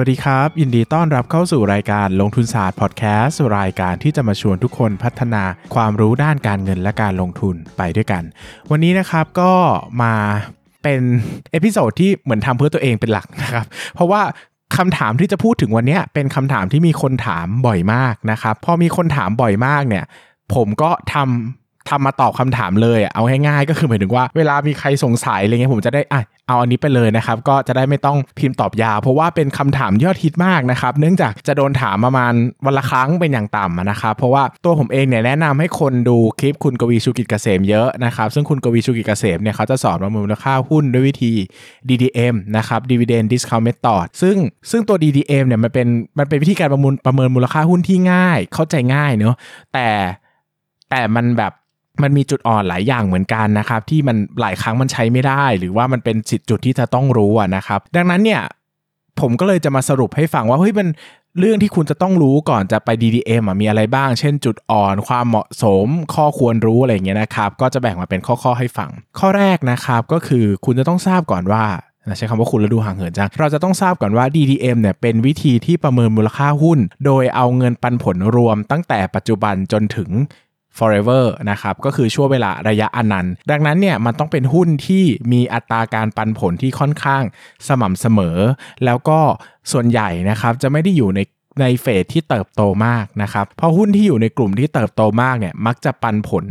วัสดีครับ ยินดีต้อนรับเข้าสู่รายการลงทุนศาสตร์พอดแคสต์รายการที่จะมาชวนทุกคนพัฒนาความรู้ด้านการเงินและการลงทุนไปด้วยกัน วันนี้นะครับก็มาเป็น episode ที่เหมือนทำเพื่อตัวเองเป็นหลักนะครับ เพราะว่าคำถามที่จะพูดถึงวันนี้เป็นคำถามที่มีคนถามบ่อยมากนะครับ พอมีคนถามบ่อยมากเนี่ย ผมก็ทำ ทำมาตอบคำถามเลยอะเอาง่ายๆก็คือหมายถึงว่าเวลามีใครสงสัยอะไรเงี้ยผมจะได้อะเอาอันนี้ไปเลยนะครับ ก็จะได้ไม่ต้องพิมพ์ตอบยาว เพราะว่าเป็นคำถามยอดฮิตมากนะครับ เนื่องจากจะโดนถามประมาณวันละครั้งเป็นอย่างต่ำนะครับ เพราะว่าตัวผมเองเนี่ยแนะนำให้คนดูคลิปคุณกวีชูกิจเกษมเยอะนะครับ ซึ่งคุณกวีชูกิจเกษมเนี่ยเขาจะสอนประเมินมูลค่าหุ้นด้วยวิธี DDM นะครับ Dividend Discount Method ซึ่งซึ่งตัว DDM เนี่ยมันเป็นมันเป็นวิธีการประเมินประเมินมูลค่าหุ้นที่ง่าย เข้าใจง่ายเนอะแต่แต่มันแบบ มันมีจุดอ่อนหลายอย่างเหมือนกันนะครับ ที่มันหลายครั้งมันใช้ไม่ได้ หรือว่ามันเป็นสิทธิจุดที่จะต้องรู้นะครับ ดังนั้นเนี่ยผมก็เลยจะมาสรุปให้ฟังว่าเฮ้ยมันเรื่องที่คุณจะต้องรู้ก่อนจะไป DDM อะมีอะไรบ้าง เช่นจุดอ่อน ความเหมาะสม ข้อควรรู้อะไรเงี้ยนะครับ ก็จะแบ่งมาเป็นข้อๆให้ฟัง ข้อแรกนะครับก็คือคุณจะต้องทราบก่อนว่าใช้คำว่าคุณแล้วดูห่างเหินจัง เราจะต้องทราบก่อนว่า DDM เนี่ยเป็นวิธีที่ประเมินมูลค่าหุ้น โดยเอาเงินปันผลรวมตั้งแต่ปัจจุบันจนถึง forever นะครับก็คือช่วงเวลาระยะอนันต์ ดังนั้นเนี่ยมันต้องเป็นหุ้นที่มีอัตราการปันผลที่ค่อนข้างสม่ำเสมอ แล้วก็ส่วนใหญ่นะครับจะไม่ได้อยู่ในในเฟสที่เติบโตมากนะครับเพราะหุ้นที่อยู่ในกลุ่มที่เติบโตมากเนี่ยมักจะปันผล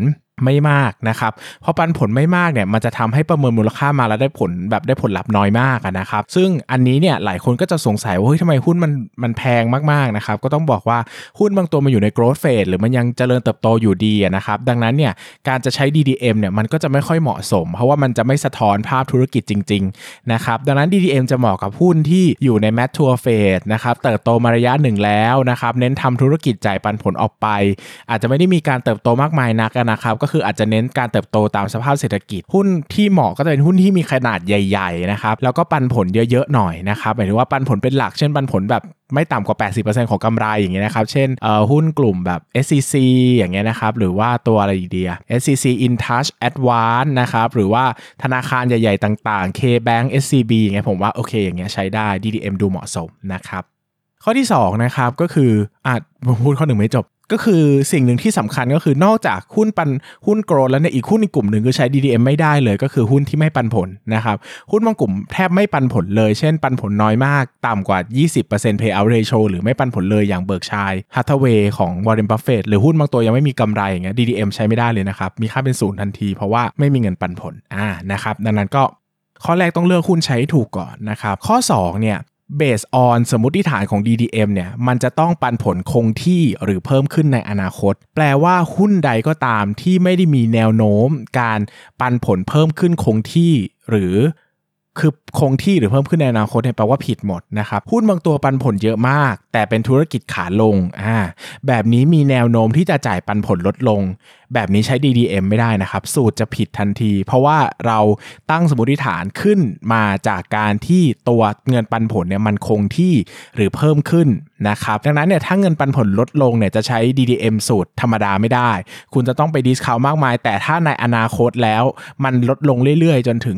ไม่มากนะครับ เพอปันผลไม่มากเนี่ยมันจะทำให้ประเมินมูลค่ามาแล้วได้ผลแบบได้ผลลัพธ์น้อยมากนะครับ ซึ่งอันนี้เนี่ยหลายคนก็จะสงสัยว่าเฮ้ยทำไมหุ้นมันมันแพงมากๆนะครับก็ต้องบอกว่าหุ้นบางตัวมันอยู่ใน growth phase หรือมันยังเจริญเติบโตอยู่ดีนะครับดังนั้นเนี่ยการจะใช้ DDM เนี่ยมันก็จะไม่ค่อยเหมาะสม เพราะว่ามันจะไม่สะท้อนภาพธุรกิจจริงๆนะครับดังนั้น DDM จะเหมาะกับหุ้นที่อยู่ใน mature phase นะครับเติบโตมาระยะหนึ่งแล้วนะครับเน้นทำธุรกิจจ่ายปันผลออกไป อาจจะไม่ได้มีการเติบโตมากมายนักนะครับก็คืออาจจะเน้นการเติบโตตามสภาพเศรษฐกิจ หุ้นที่เหมาะก็จะเป็นหุ้นที่มีขนาดใหญ่ๆนะครับแล้วก็ปันผลเยอะๆหน่อยนะครับหมายถึงว่าปันผลเป็นหลักเช่นปันผลแบบไม่ต่ำกว่า 80%ของกำไรอย่างเงี้ยนะครับ เช่นหุ้นกลุ่มแบบ SCC อย่างเงี้ยนะครับ หรือว่าตัวอะไรอีกเดีย SCC InTouch Advance นะครับ หรือว่าธนาคารใหญ่ๆต่างๆ KBank SCB อย่างเงี้ยผมว่าโอเคอย่างเงี้ยใช้ได้ DDM ดูเหมาะสมนะครับ ข้อที่2นะครับก็คืออะพูดข้อหนึ่งไม่จบ ก็คือสิ่งหนึ่งที่สำคัญก็คือนอกจากหุ้นปันหุ้นโกรดแล้วเนี่ยอีกหุ้นอีกกลุ่มหนึ่งคือใช้ DDM ไม่ได้เลย ก็คือหุ้นที่ไม่ปันผลนะครับหุ้นบางกลุ่มแทบไม่ปันผลเลย เช่นปันผลน้อยมาก ต่ำกว่า 20% payout ratio หรือไม่ปันผลเลยอย่างเบิร์กเชียร์ แฮธาเวย์ของวอร์เรนบัฟเฟตหรือหุ้นบางตัวยังไม่มีกำไรอย่างเงี้ย DDM ใช้ไม่ได้เลยนะครับมีค่าเป็นศูนย์ทันที เพราะว่าไม่มีเงินปันผลอ่านะครับดังนั้นก็ข้อแรกต้องเลือกหุ้นใช้ถูกก่อนนะครับข้อ2เนี่ย base on สมมติฐานของ DDM เนี่ยมันจะต้องปันผลคงที่หรือเพิ่มขึ้นในอนาคต แปลว่าหุ้นใดก็ตามที่ไม่ได้มีแนวโน้ม การปันผลเพิ่มขึ้นคงที่ หรือคือ คงที่หรือเพิ่มขึ้นในอนาคตเนี่ยแปลว่าผิดหมดนะครับหุ้นบางตัวปันผลเยอะมาก แต่เป็นธุรกิจขาลงอ่าแบบนี้มีแนวโน้มที่จะจ่ายปันผลลดลง แบบนี้ใช้ DDM ไม่ได้นะครับ สูตรจะผิดทันที เพราะว่าเราตั้งสมมติฐานขึ้นมาจากการที่ตัวเงินปันผลเนี่ยมันคงที่หรือเพิ่มขึ้นนะครับดังนั้นเนี่ยถ้าเงินปันผลลดลงเนี่ยจะใช้ DDM สูตรธรรมดาไม่ได้ คุณจะต้องไปดิสคาวมากมาย แต่ถ้าในอนาคตแล้วมันลดลงเรื่อยๆ จนถึง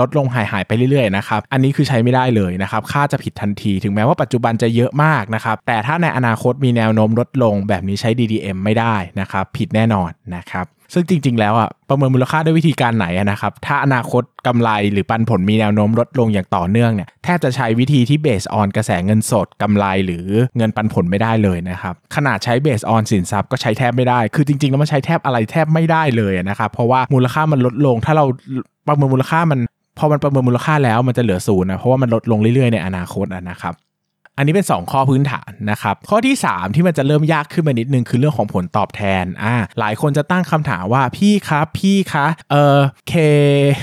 ลดลงหายหายไปเรื่อยๆนะครับ อันนี้คือใช้ไม่ได้เลยนะครับ ค่าจะผิดทันที ถึงแม้ว่าปัจจุบันจะเยอะมากนะครับ แต่ถ้าในอนาคตมีแนวโน้มลดลง แบบนี้ใช้ DDM ไม่ได้นะครับ ผิดแน่นอนนะครับซึ่งจริง ๆ แล้วอะประเมินมูลค่าด้วยวิธีการไหนนะครับ ถ้าอนาคตกำไรหรือปันผลมีแนวโน้มลดลงอย่างต่อเนื่องเนี่ยแทบจะใช้วิธีที่เบสออนกระแสเงินสดกำไรหรือเงินปันผลไม่ได้เลยนะครับขนาดใช้เบสออนสินทรัพย์ก็ใช้แทบไม่ได้ คือจริง ๆ แล้วมันใช้แทบอะไรแทบไม่ได้เลยนะครับเพราะว่ามูลค่ามันลดลงถ้าเราประเมินมูลค่ามัน พอมันประเมินมูลค่าแล้วมันจะเหลือศูนย์นะเพราะว่ามันลดลงเรื่อยๆในอนาคตนะครับอันนี้เป็น 2 ข้อพื้นฐานนะครับ ข้อที่ 3 ที่มันจะเริ่มยากขึ้นมานิดนึงคือเรื่องของผลตอบแทนอ่าหลายคนจะตั้งคำถามว่าพี่ครับพี่คะเออเค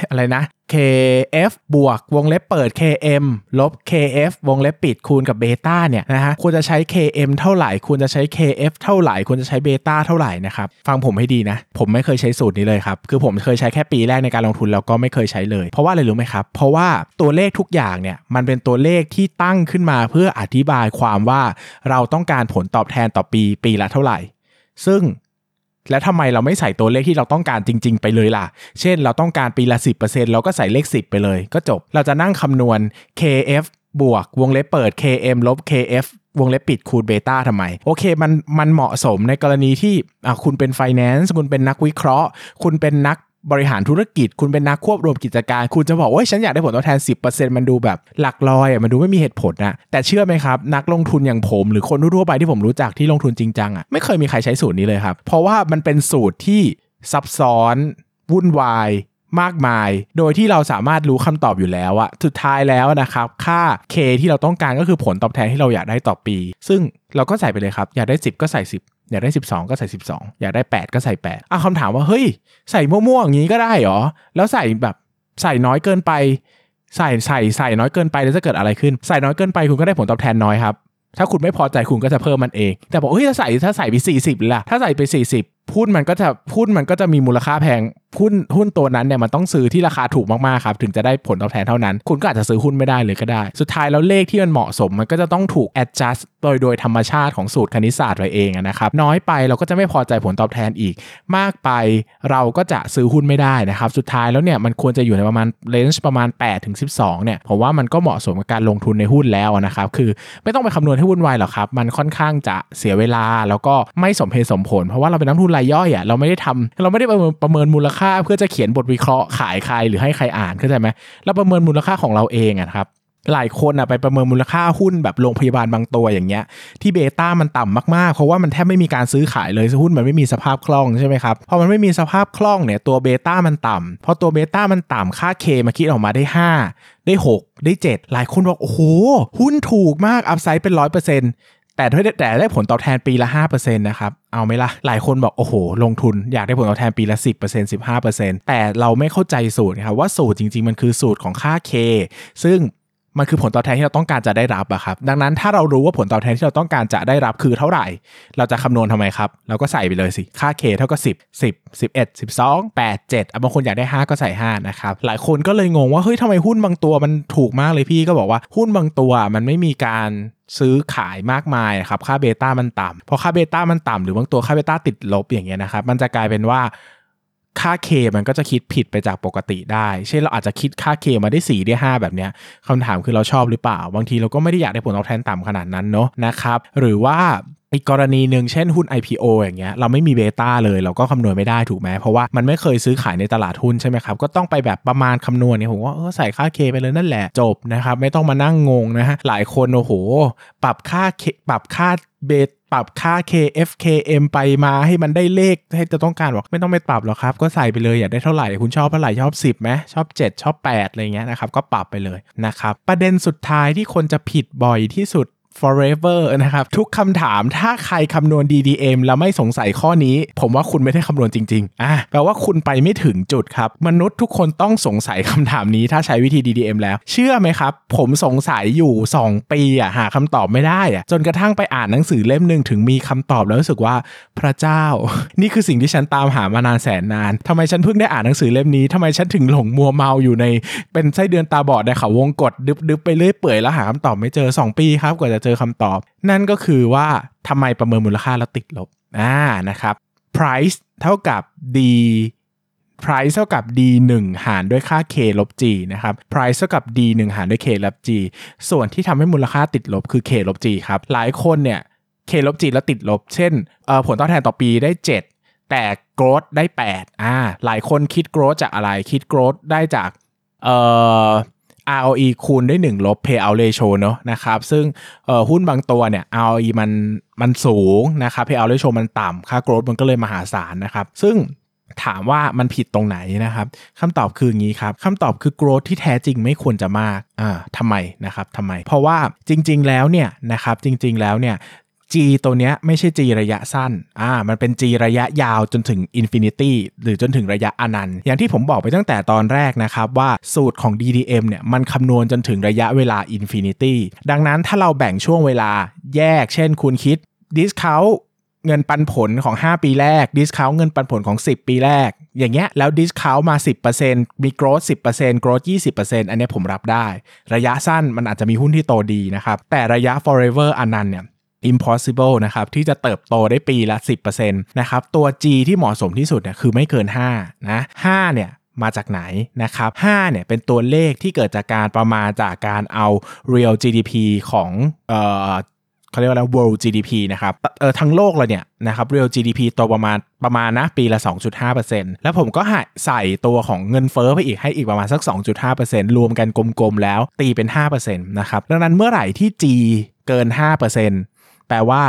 อะไรนะ KF บวกวงเล็บเปิด KM ลบ KF วงเล็บปิดคูณกับเบต้าเนี่ยนะฮะควรจะใช้ KM เท่าไหร่ควรจะใช้ KF เท่าไหร่ควรจะใช้เบต้าเท่าไหร่นะครับฟังผมให้ดีนะ ผมไม่เคยใช้สูตรนี้เลยครับ คือผมเคยใช้แค่ปีแรกในการลงทุนแล้วก็ไม่เคยใช้เลย เพราะว่าอะไรรู้ไหมครับ เพราะว่าตัวเลขทุกอย่างเนี่ยมันเป็นตัวเลขที่ตั้งขึ้นมาเพื่ออธิบายความว่าเราต้องการผลตอบแทนต่อปีปีละเท่าไหร่ ซึ่ง และทำไมเราไม่ใส่ตัวเลขที่เราต้องการจริง ๆ ไปเลยล่ะ เช่น เราต้องการปีละ 10%เราก็ใส่เลข 10 ไปเลย ก็จบ เราจะนั่งคำนวณ KF บวกวงเล็บเปิด KM ลบ KF วงเล็บปิดคูณเบต้าทำไม โอเคมันมันเหมาะสมในกรณีที่อะคุณเป็นไฟแนนซ์คุณเป็นนักวิเคราะห์ คุณเป็นนัก บริหารธุรกิจ คุณเป็นนักควบรวมกิจการ คุณจะบอกว่าฉันอยากได้ผลตอบแทน 10%มันดูแบบหลักลอยอะมันดูไม่มีเหตุผลนะแต่เชื่อไหมครับ นักลงทุนอย่างผม หรือคนทั่วไปที่ผมรู้จักที่ลงทุนจริงจังอะไม่เคยมีใครใช้สูตรนี้เลยครับ เพราะว่ามันเป็นสูตรที่ซับซ้อน วุ่นวายมากมาย โดยที่เราสามารถรู้คำตอบอยู่แล้วอะสุดท้ายแล้วนะครับ ค่า K ที่เราต้องการก็คือผลตอบแทนที่เราอยากได้ต่อปี ซึ่งเราก็ใส่ไปเลยครับ อยากได้ 10 ก็ใส่ 10 อยากได้ 12 ก็ใส่ 12 อยากได้ 8 ก็ใส่8อะคำถามว่าเฮ้ย ใส่มั่วๆอย่างนี้ก็ได้เหรอ แล้วใส่แบบใส่น้อยเกินไป ใส่ใส่ใส่น้อยเกินไปแล้วจะเกิดอะไรขึ้น ใส่น้อยเกินไปคุณก็ได้ผลตอบแทนน้อยครับถ้าคุณไม่พอใจคุณก็จะเพิ่มมันเอง แต่บอกเฮ้ยถ้าใส่ถ้าใส่ไป 40ล่ะถ้าใส่ไป 40 หุ้นมันก็จะหุ้นมันก็จะมีมูลค่าแพงหุ้นหุ้นตัวนั้นเนี่ยมันต้องซื้อที่ราคาถูกมากๆครับถึงจะได้ผลตอบแทนเท่านั้น คุณก็อาจจะซื้อหุ้นไม่ได้เลยก็ได้ สุดท้ายแล้วเลขที่มันเหมาะสม มันก็จะต้องถูก adjust โดยโดยธรรมชาติของสูตรคณิตศาสตร์ไว้เองนะครับน้อยไปเราก็จะไม่พอใจผลตอบแทนอีก มากไปเราก็จะซื้อหุ้นไม่ได้นะครับสุดท้ายแล้วเนี่ยมันควรจะอยู่ในประมาณเลนจ์ประมาณ8ถึง12เนี่ยผมว่ามันก็เหมาะสมกับการลงทุนในหุ้นแล้วนะครับคือไม่ต้องไปคำนวณให้วุ่นวายหรอกครับมันค่อนข้างจะเสียเวลาแล้วก็ไม่สมเหตุสมผล เพราะว่าเราเป็นนักทุนรายย่อยอะเราไม่ได้ทำเราไม่ได้ประเมินประเมินมูลค่า เพื่อจะเขียนบทวิเคราะห์ขายใครหรือให้ใครอ่านเข้าใจไหมเราประเมินมูลค่าของเราเองอะครับหลายคนอะไปประเมินมูลค่าหุ้นแบบโรงพยาบาลบางตัวอย่างเงี้ยที่เบต้ามันต่ำมากๆ เพราะว่ามันแทบไม่มีการซื้อขายเลยหุ้นมันไม่มีสภาพคล่องใช่ไหมครับพอมันไม่มีสภาพคล่องเนี่ยตัวเบต้ามันต่ำพอตัวเบต้ามันต่ำค่าเคมาคิดออกมาได้ 5 ได้ 6 ได้ 7 หลายคนบอกโอ้โหหุ้นถูกมากอัพไซด์เป็นร้อยเปอร์เซ็นต์ แต่ถ้แต่ได้ผลตอบแทนปีละ 5%นะครับ เอาไหมล่ะ หลายคนบอก โอ้โห ลงทุนอยากได้ผลตอบแทนปีละ 10% 15%แต่เราไม่เข้าใจสูตรนะครับว่าสูตรจริง ๆ มันคือสูตรของค่า K ซึ่ง มันคือผลตอบแทนที่เราต้องการจะได้รับอะครับ ดังนั้นถ้าเรารู้ว่าผลตอบแทนที่เราต้องการจะได้รับคือเท่าไหร่ เราจะคำนวณทำไมครับ เราก็ใส่ไปเลยสิ ค่า K เท่ากับ10 10 11 12 8 7บางคนอยากได้ 5 ก็ใส่ 5 นะครับ หลายคนก็เลยงงว่า เฮ้ยทำไมหุ้นบางตัวมันถูกมากเลยพี่ก็บอกว่าหุ้นบางตัวมันไม่มีการซื้อขายมากมายครับ ค่าเบต้ามันต่ำพอค่าเบต้ามันต่ำหรือบางตัวค่าเบต้าติดลบอย่างเงี้ยนะครับ มันจะกลายเป็นว่า ค่า K มันก็จะคิดผิดไปจากปกติได้ เช่นเราอาจจะคิดค่า K มาได้4ได้5 แบบเนี้ยคำถามคือเราชอบหรือเปล่า บางทีเราก็ไม่ได้อยากได้ผลตอบแทนต่ำขนาดนั้นเนาะนะครับ หรือว่า อีกกรณีหนึ่งเช่นหุ้น IPO อย่างเงี้ยเราไม่มีเบต้าเลยเราก็คำนวณไม่ได้ถูกไหมเพราะว่ามันไม่เคยซื้อขายในตลาดหุ้นใช่ไหมครับก็ต้องไปแบบประมาณคำนวณเนี่ยผมว่าเออใส่ค่า K ไปเลยนั่นแหละจบนะครับไม่ต้องมานั่งงงนะฮะหลายคนโอ้โห ปรับค่า K ปรับค่าเบตปรับค่า KFKM ไปมาให้มันได้เลขให้จะต้องการบอกไม่ต้องไปปรับหรอกครับ ก็ใส่ไปเลยอยากได้เท่าไหร่คุณชอบเท่าไหร่ชอบ 10ไหมชอบ 7 ชอบ8อะไรเงี้ยนะครับก็ปรับไปเลยนะครับประเด็นสุดท้ายที่คนจะผิดบ่อยที่สุด forever นะครับ ทุกคำถามถ้าใครคำนวณ DDM แล้วไม่สงสัยข้อนี้ ผมว่าคุณไม่ได้คำนวณจริงๆอะแปลว่าคุณไปไม่ถึงจุดครับ มนุษย์ทุกคนต้องสงสัยคำถามนี้ถ้าใช้วิธี DDM แล้ว เชื่อไหมครับ ผมสงสัยอยู่ 2 ปีอะหาคำตอบไม่ได้อะจนกระทั่งไปอ่านหนังสือเล่มหนึ่งถึงมีคำตอบแล้วรู้สึกว่าพระเจ้า นี่คือสิ่งที่ฉันตามหามานานแสนนานทำไมฉันเพิ่งได้อ่านหนังสือเล่มนี้ทำไมฉันถึงหลงมัวเมาอยู่ในเป็นไส้เดือนตาบอดในเขาวงกดดึบๆไปเรื่อยเปื่อยแล้วหาคำตอบไม่เจอ 2 ปีครับกว่าจะเจอคำตอบ นั่นก็คือว่าทำไมประเมินมูลค่าแล้วติดลบอ่านะครับ price เท่ากับ d price เท่ากับ d 1หารด้วยค่า k ลบ g นะครับ price เท่ากับ d 1หารด้วย k ลบ g ส่วนที่ทำให้มูลค่าติดลบคือ k ลบ g ครับ หลายคนเนี่ย k ลบ g แล้วติดลบ เช่นผลตอบแทนต่อปีได้ 7 แต่ growth ได้8อ่าหลายคนคิด growth จากอะไรคิด growth ได้จากเอ่อ ROE คูณด้วย1ลบ payout ratio เนอะนะครับซึ่งหุ้นบางตัวเนี่ย ROE มันมันสูงนะครับ payout ratio มันต่ำค่า growth มันก็เลยมหาศาลนะครับ ซึ่งถามว่ามันผิดตรงไหนนะครับคำตอบคืออย่างนี้ครับคำตอบคือ growth ที่แท้จริงไม่ควรจะมากอ่าทำไมนะครับทำไม เพราะว่าจริง ๆ แล้วเนี่ยนะครับจริง ๆ แล้วเนี่ย G ตัวเนี้ยไม่ใช่ G ระยะสั้น อ่า มันเป็น G ระยะยาวจนถึง Infinity หรือจนถึงระยะอนันต์ อย่างที่ผมบอกไปตั้งแต่ตอนแรกนะครับ ว่าสูตรของ DDM เนี่ย มันคำนวณจนถึงระยะเวลา Infinity ดังนั้นถ้าเราแบ่งช่วงเวลาแยก เช่น คุณคิด discount เงินปันผลของ 5 ปีแรก discount เงินปันผลของ 10 ปีแรก อย่างเงี้ยแล้ว discount มา 10%มี growth 10% growth 20%อันเนี้ผมรับได้ ระยะสั้นมันอาจจะมีหุ้นที่โตดีนะครับแต่ระยะ forever อันนั้นเนี่ย impossible นะครับที่จะเติบโตได้ปีละ 10%นะครับตัว G ที่เหมาะสมที่สุดเนี่ยคือไม่เกิน5นะ5เนี่ยมาจากไหนนะครับ5เนี่ยเป็นตัวเลขที่เกิดจากการประมาณจากการเอา real GDP ของเอ่อเขาเรียกว่า world GDP นะครับเออทั้งโลกเลยเนี่ยนะครับ real GDP โตประมาณประมาณนะปีละ 2.5%แล้วผมก็ใส่ตัวของเงินเฟ้อไปอีกให้อีกประมาณสัก 2.5%รวมกันกลมๆแล้วตีเป็น 5%นะครับดังนั้นเมื่อไหร่ที่ G เกิน 5% แปลว่า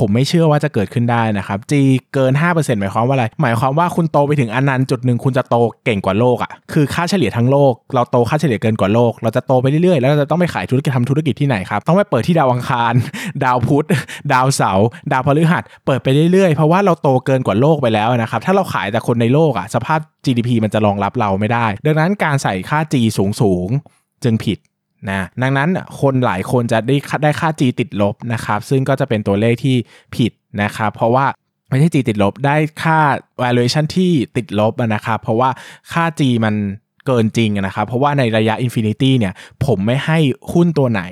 ผมไม่เชื่อว่าจะเกิดขึ้นได้นะครับ G เกิน 5%หมายความว่าอะไร หมายความว่าคุณโตไปถึงอันนั้นจุดหนึ่งคุณจะโตเก่งกว่าโลกอะ่ะ คือค่าเฉลี่ยทั้งโลก เราโตค่าเฉลี่ยเกินกว่าโลก เราจะโตไปเรื่อยๆ แล้วเราจะต้องไปขายธุรกิจทำธุรกิจที่ไหนครับ ต้องไปเปิดที่ดาวอังคาร ดาวพุธ ดาวเสาร์ดาวพฤหัส เปิดไปเรื่อยๆ เพราะว่าเราโตเกินกว่าโลกไปแล้วนะครับ ถ้าเราขายแต่คนในโลกอะ่ะ สภาพ GDP มันจะรองรับเราไม่ได้ ดังนั้นการใส่ค่า G สูงๆจึงผิด นะดังนั้นคนหลายคนจะได้ได้ค่า G ติดลบนะครับ ซึ่งก็จะเป็นตัวเลขที่ผิดนะครับ เพราะว่าไม่ใช่ G ติดลบได้ค่า valuation ที่ติดลบนะครับ เพราะว่าค่า G มัน เกินจริงนะครับ เพราะว่าในระยะ Infinity เนี่ยผมไม่ให้หุ้นตัวไหน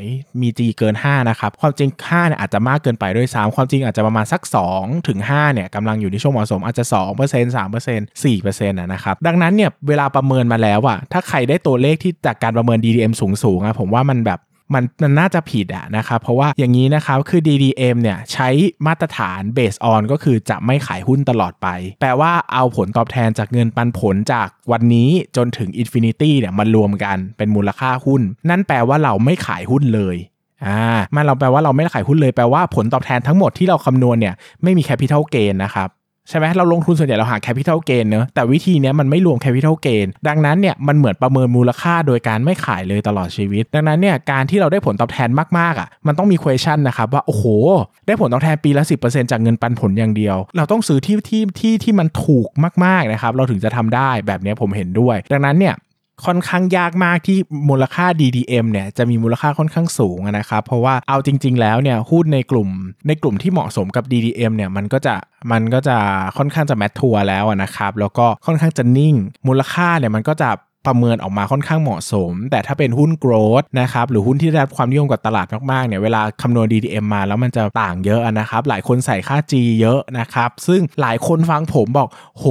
มี G เกิน 5 นะครับ ความจริง5เนี่ยอาจจะมากเกินไปด้วยซ้ำความจริงอาจจะประมาณสัก2ถึง5เนี่ยกำลังอยู่ในช่วงเหมาะสมอาจจะ2% 3% 4%นะครับดังนั้นเนี่ยเวลาประเมินมาแล้วอะถ้าใครได้ตัวเลขที่จากการประเมิน DDM สูงๆอะผมว่ามันแบบ มันมันน่าจะผิดอะนะครับเพราะว่าอย่างนี้นะครับคือ DDM เนี่ยใช้มาตรฐาน base on ก็คือจะไม่ขายหุ้นตลอดไป แปลว่าเอาผลตอบแทนจากเงินปันผลจากวันนี้จนถึง Infinity เนี่ยมันรวมกันเป็นมูลค่าหุ้น นั่นแปลว่าเราไม่ขายหุ้นเลยอ่ามันเราแปลว่าเราไม่ขายหุ้นเลยแปลว่าผลตอบแทนทั้งหมดที่เราคำนวณเนี่ยไม่มี capital gain นะครับ ใช่ไหมเราลงทุนส่วนใหญ่เราหา capital gain เนอะแต่วิธีนี้มันไม่รวม capital gain ดังนั้นเนี่ยมันเหมือนประเมินมูลค่าโดยการไม่ขายเลยตลอดชีวิต ดังนั้นเนี่ยการที่เราได้ผลตอบแทนมากๆอะมันต้องมีควอชั่นนะครับว่า โอ้โห ได้ผลตอบแทนปีละ 10%จากเงินปันผลอย่างเดียว เราต้องซื้อที่ที่ที่ที่มันถูกมากๆนะครับเราถึงจะทำได้แบบนี้ผมเห็นด้วย ดังนั้นเนี่ย ค่อนข้างยากมากที่มูลค่า DDM เนี่ยจะมีมูลค่าค่อนข้างสูงนะครับเพราะว่าเอาจริง ๆ แล้วเนี่ยหุ้นในกลุ่มในกลุ่มที่เหมาะสมกับ DDM เนี่ยมันก็จะมันก็จะค่อนข้างจะแมททัวร์แล้วนะครับแล้วก็ค่อนข้างจะนิ่ง มูลค่าเนี่ยมันก็จะ ประเมินออกมาค่อนข้างเหมาะสม แต่ถ้าเป็นหุ้นโกรดนะครับหรือหุ้นที่ได้รับความนิยมกับตลาดมากๆเนี่ยเวลาคำนวณ DDM มาแล้วมันจะต่างเยอะนะครับหลายคนใส่ค่า G เยอะนะครับซึ่งหลายคนฟังผมบอก โห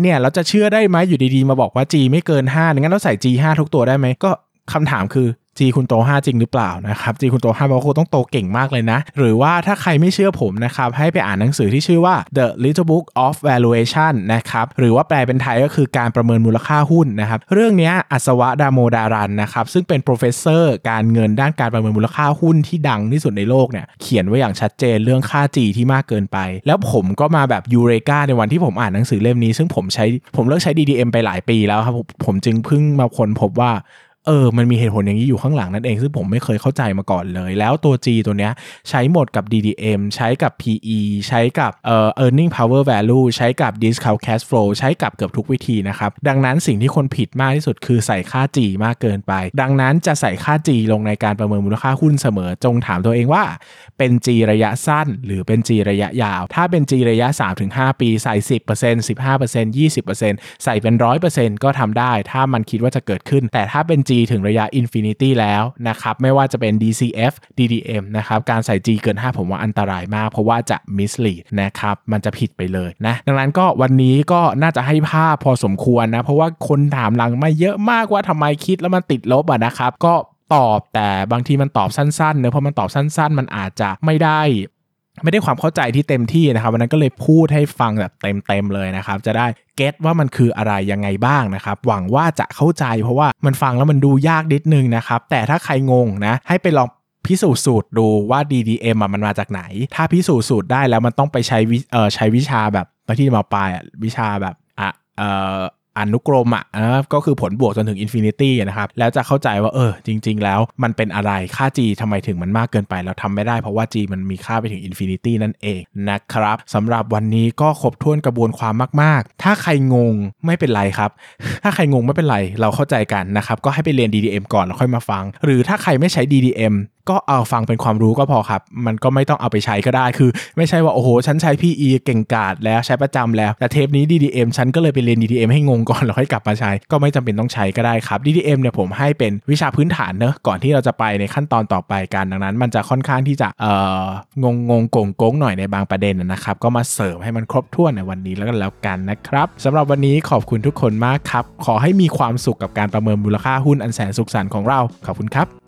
เนี่ยเราจะเชื่อได้ไหมอยู่ดีๆ มาบอกว่า G ไม่เกิน5งั้นเราใส่ G 5ทุกตัวได้ไหมก็คำถามคือ G คุณโต5จริงหรือเปล่านะครับ G คุณโต5แปลว่าคุณต้องโตเก่งมากเลยนะ หรือว่าถ้าใครไม่เชื่อผมนะครับให้ไปอ่านหนังสือที่ชื่อว่า The Little Book of Valuation นะครับหรือว่าแปลเป็นไทยก็คือการประเมินมูลค่าหุ้นนะครับเรื่องนี้อัศวะดาโมดารันนะครับซึ่งเป็น professor การเงินด้านการประเมินมูลค่าหุ้นที่ดังที่สุดในโลกเนี่ยเขียนไว้อย่างชัดเจนเรื่องค่า G ที่มากเกินไป แล้วผมก็มาแบบยูเรกาในวันที่ผมอ่านหนังสือเล่มนี้ ซึ่งผมใช้ผมเลิกใช้ DDM ไปหลายปีแล้วครับผมจึงเพิ่งมาค้นพบว่า เออมันมีเหตุผลอย่างนี้อยู่ข้างหลังนั่นเอง ซึ่งผมไม่เคยเข้าใจมาก่อนเลย แล้วตัว G ตัวเนี้ยใช้หมดกับ DDM ใช้กับ PE ใช้กับเอ่อ earning power value ใช้กับ discount cash flow ใช้กับเกือบทุกวิธีนะครับ ดังนั้นสิ่งที่คนผิดมากที่สุดคือใส่ค่า G มากเกินไป ดังนั้นจะใส่ค่า G ลงในการประเมินมูลค่าหุ้นเสมอจงถามตัวเองว่า เป็น G ระยะสั้น หรือเป็น G ระยะยาว ถ้าเป็น G ระยะ 3-5 ปีใส่ 10% 15% 20%ใส่เป็น 100%ก็ทำได้ ถ้ามันคิดว่าจะเกิดขึ้น แต่ถ้าเป็น G ถึงระยะ Infinity แล้วนะครับ ไม่ว่าจะเป็น DCF DDM นะครับ การใส่ G เกิน 5 ผมว่าอันตรายมาก เพราะว่าจะ mislead นะครับ มันจะผิดไปเลยนะ ดังนั้นก็วันนี้ก็น่าจะให้ภาพพอสมควรนะ เพราะว่าคนถามหลังมาเยอะมากว่าทำไมคิดแล้วมันติดลบอะนะครับ ก็ตอบแต่บางทีมันตอบสั้นๆเนอะเพราะมันตอบสั้น ๆ มันอาจจะไม่ได้ ไม่ได้ความเข้าใจที่เต็มที่นะครับวันนั้นก็เลยพูดให้ฟังแบบเต็มๆเลยนะครับ จะได้เก็ตว่ามันคืออะไรยังไงบ้างนะครับ หวังว่าจะเข้าใจเพราะว่ามันฟังแล้วมันดูยากนิดนึงนะครับ แต่ถ้าใครงงนะ ให้ไปลองพิสูจน์สูตรดูว่า DDM มันมาจากไหน ถ้าพิสูจน์สูตรได้แล้วมันต้องไปใช้วิเออใช้วิชาแบบที่มาปลายวิชาแบบอะเอ่อ อนุกรมอะนะก็คือผลบวกจนถึง infinity นะครับแล้วจะเข้าใจว่าเออจริง ๆ แล้วมันเป็นอะไรค่า g ทำไมถึงมันมากเกินไปแล้วทำไม่ได้เพราะว่า g มันมีค่าไปถึง infinity นั่นเองนะครับสำหรับวันนี้ก็ครบถ้วนกระบวนความมาก ๆ ถ้าใครงงไม่เป็นไรครับ ถ้าใครงงไม่เป็นไรเราเข้าใจกันนะครับก็ให้ไปเรียน DDM ก่อนแล้วค่อยมาฟัง หรือถ้าใครไม่ใช้ DDM ก็เอาฟังเป็นความรู้ก็พอครับ มันก็ไม่ต้องเอาไปใช้ก็ได้คือ ไม่ใช่ว่าโอ้โหฉันใช้ PE เก่งกาจแล้วใช้ประจำแล้วแต่เทปนี้ DDM ฉันก็เลยไปเรียน DDM ให้งงก่อนแล้วค่อยกลับมาใช้ ก็ไม่จำเป็นต้องใช้ก็ได้ครับ DDM เนี่ยผมให้เป็นวิชาพื้นฐานเนอะก่อนที่เราจะไปในขั้นตอนต่อไปกันดังนั้น มันจะค่อนข้างที่จะเอ่องงงงโกงโกงหน่อยในบางประเด็นนะครับก็มาเสริมให้มันครบถ้วนในวันนี้แล้วกันแล้วกันนะครับสำหรับวันนี้ขอบคุณทุกคนมากครับขอให้มีความสุขกับการประเมินมูลค่าหุ้นอันแสนสุขสันต์ของเราขอบคุณครับ